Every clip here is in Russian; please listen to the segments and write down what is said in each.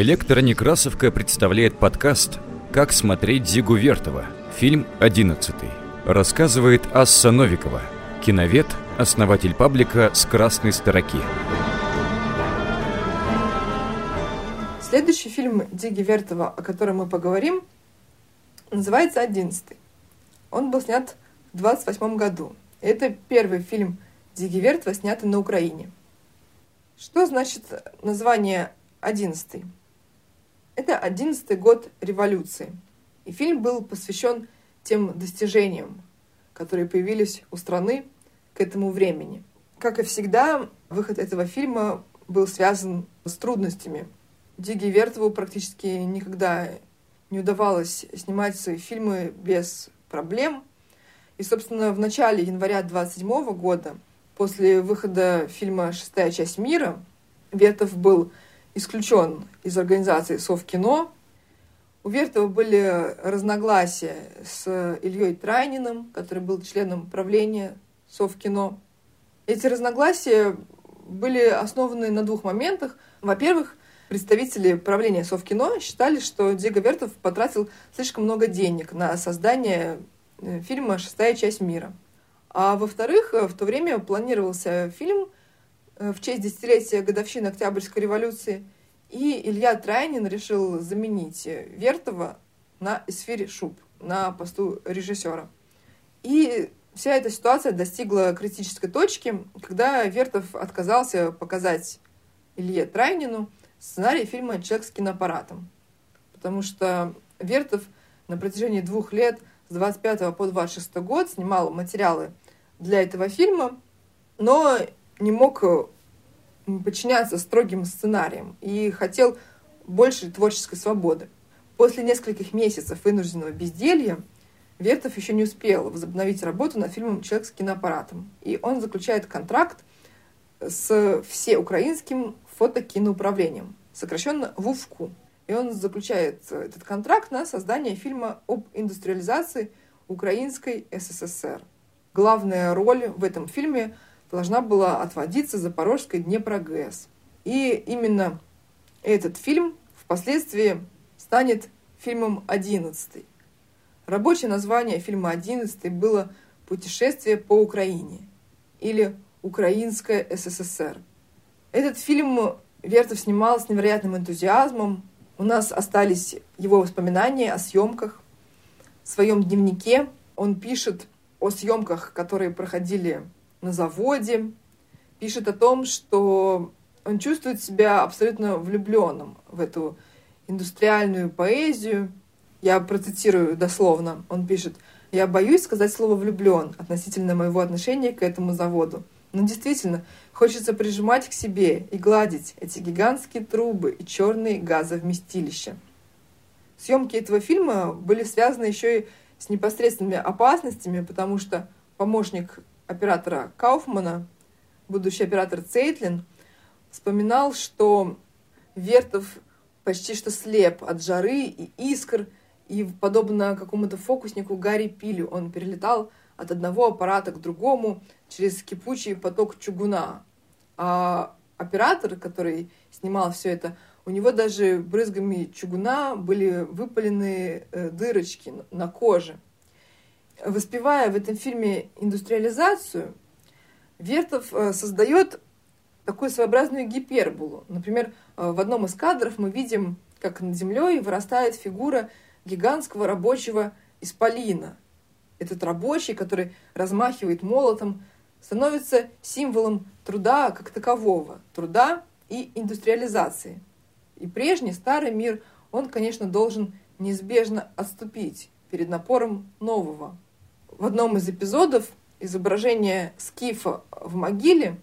Электронекрасовка представляет подкаст «Как смотреть Зигу Вертова». Фильм «Одиннадцатый». Рассказывает Асса Новикова, киновед, основатель паблика «С красной строки». Следующий фильм Диги Вертова, о котором мы поговорим, называется «Одиннадцатый». Он был снят в 28 году. Это первый фильм Диги Вертова, снятый на Украине. Что значит название «Одиннадцатый»? Это одиннадцатый год революции. И фильм был посвящен тем достижениям, которые появились у страны к этому времени. Как и всегда, выход этого фильма был связан с трудностями. Диги Вертову практически никогда не удавалось снимать свои фильмы без проблем. И, собственно, в начале января 27 года, после выхода фильма «Шестая часть мира», Вертов был исключен из организации Совкино. У Вертова были разногласия с Ильей Трайниным, который был членом правления Совкино. Эти разногласия были основаны на двух моментах. Во-первых, представители правления Совкино считали, что Диего Вертов потратил слишком много денег на создание э, фильма «Шестая часть мира». А во-вторых, в то время планировался фильм Э, в честь десятилетия годовщины Октябрьской революции. И Илья Трайнин решил заменить Вертова на эсфире Шуб, на посту режиссера. И вся эта ситуация достигла критической точки, когда Вертов отказался показать Илье Трайнину сценарий фильма «Человек с киноаппаратом». Потому что Вертов на протяжении двух лет, с 25 по 26 год, снимал материалы для этого фильма, но не мог э, подчиняться строгим сценариям и хотел больше творческой свободы. После нескольких месяцев вынужденного безделья Вертов еще не успел возобновить работу над фильмом «Человек с киноаппаратом». И он заключает контракт с всеукраинским фотокиноуправлением, сокращенно ВУФКУ. И он заключает этот контракт на создание фильма об индустриализации Украинской СССР. Главная роль в этом фильме – должна была отводиться Запорожской Днепрогэс. И именно этот фильм впоследствии станет фильмом «Одиннадцатый». Рабочее название фильма «Одиннадцатый» было «Путешествие по Украине» или «Украинская СССР». Этот фильм Вертов снимал с невероятным энтузиазмом. У нас остались его воспоминания о съемках. В своем дневнике он пишет о съемках, которые проходили на заводе, пишет о том, что он чувствует себя абсолютно влюбленным в эту индустриальную поэзию. Я процитирую дословно. Он пишет, «Я боюсь сказать слово «влюблен» относительно моего отношения к этому заводу. Но действительно, хочется прижимать к себе и гладить эти гигантские трубы и черные газовместилища». Съемки этого фильма были связаны еще и с непосредственными опасностями, потому что помощник оператора Кауфмана, будущий оператор Цейтлин, вспоминал, что Вертов почти что слеп от жары и искр, и подобно какому-то фокуснику Гарри Пилю он перелетал от одного аппарата к другому через кипучий поток чугуна. А оператор, который снимал все это, у него даже брызгами чугуна были выпалены э, дырочки на коже – воспевая в этом фильме индустриализацию, Вертов э, создает такую своеобразную гиперболу. Например, э, в одном из кадров мы видим, как над землей вырастает фигура гигантского рабочего исполина. Этот рабочий, который размахивает молотом, становится символом труда как такового, труда и индустриализации. И прежний старый мир, он, конечно, должен неизбежно отступить перед напором нового, в одном из эпизодов изображение скифа в могиле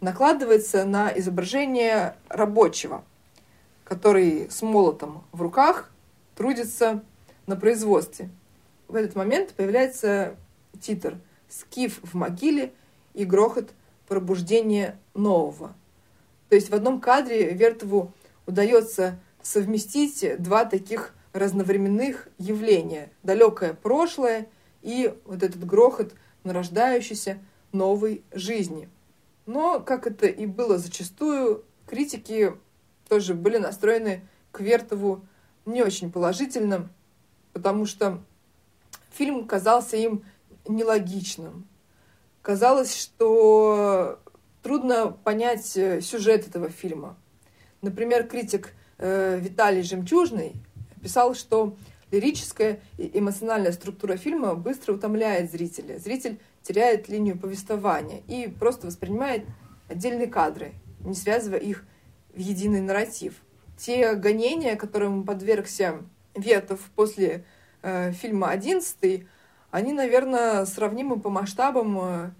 накладывается на изображение рабочего, который с молотом в руках трудится на производстве. В этот момент появляется титр «Скиф в могиле» и грохот пробуждения нового. То есть в одном кадре Вертову удается совместить два таких разновременных явления. Далекое прошлое – и вот этот грохот нарождающейся новой жизни. Но, как это и было зачастую, критики тоже были настроены к Вертову не очень положительно, потому что фильм казался им нелогичным. Казалось, что трудно понять э, сюжет этого фильма. Например, критик э, Виталий Жемчужный писал, что лирическая и эмоциональная структура фильма быстро утомляет зрителя. Зритель теряет линию повествования и просто воспринимает отдельные кадры, не связывая их в единый нарратив. Те гонения, которым подвергся Ветов после э, фильма «Одиннадцатый», они, наверное, сравнимы по масштабам э,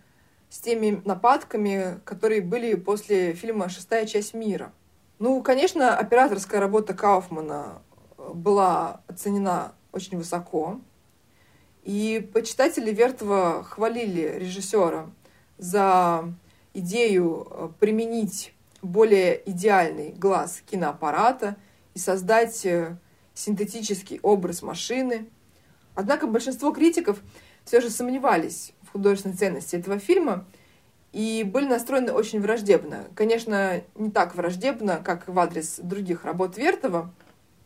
с теми нападками, которые были после фильма «Шестая часть мира». Ну, конечно, операторская работа Кауфмана была оценена очень высоко. И почитатели Вертова хвалили режиссера за идею э, применить более идеальный глаз киноаппарата и создать э, синтетический образ машины. Однако большинство критиков все же сомневались в художественной ценности этого фильма и были настроены очень враждебно. Конечно, не так враждебно, как в адрес других работ Вертова.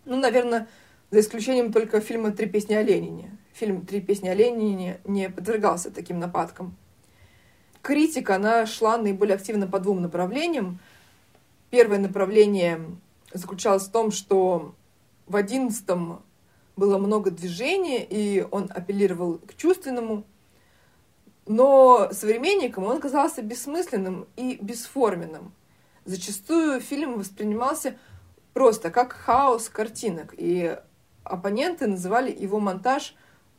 Ну, наверное, за исключением только фильма «Три песни о Ленине». Фильм «Три песни о Ленине» не подвергался таким нападкам. Критика, она шла наиболее активно по двум направлениям. Первое направление заключалось в том, что в одиннадцатом было много движения, и он апеллировал к чувственному. Но современникам он казался бессмысленным и бесформенным. Зачастую фильм воспринимался просто как хаос картинок, и оппоненты называли его монтаж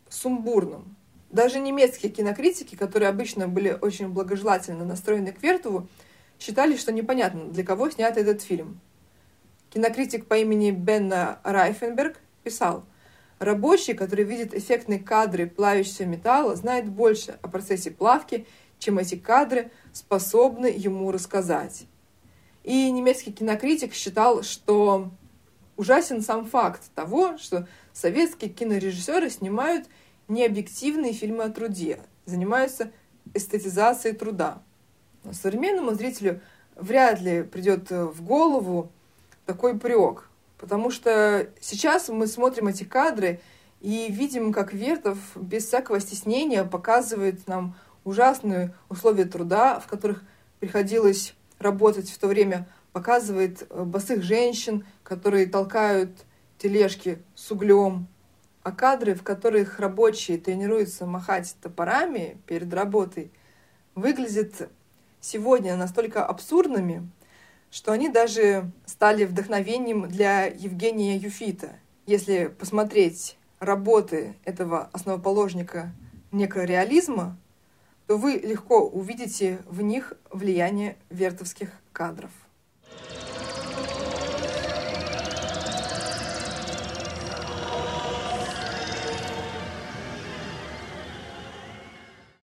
сумбурным. Даже немецкие кинокритики, которые обычно были очень благожелательно настроены к Вертову, считали, что непонятно, для кого снят этот фильм. Кинокритик по имени Бенна Райфенберг писал, «Рабочий, который видит эффектные кадры плавящегося металла, знает больше о процессе плавки, чем эти кадры способны ему рассказать». И немецкий кинокритик считал, что ужасен сам факт того, что советские кинорежиссеры снимают необъективные фильмы о труде, занимаются эстетизацией труда. Но современному зрителю вряд ли придет в голову такой прек, потому что сейчас мы смотрим эти кадры и видим, как Вертов без всякого стеснения показывает нам ужасные условия труда, в которых приходилось работать в то время, показывает босых женщин, которые толкают тележки с углем, а кадры, в которых рабочие тренируются махать топорами перед работой, выглядят сегодня настолько абсурдными, что они даже стали вдохновением для Евгения Юфита. Если посмотреть работы этого основоположника некрореализма, то вы легко увидите в них влияние вертовских кадров.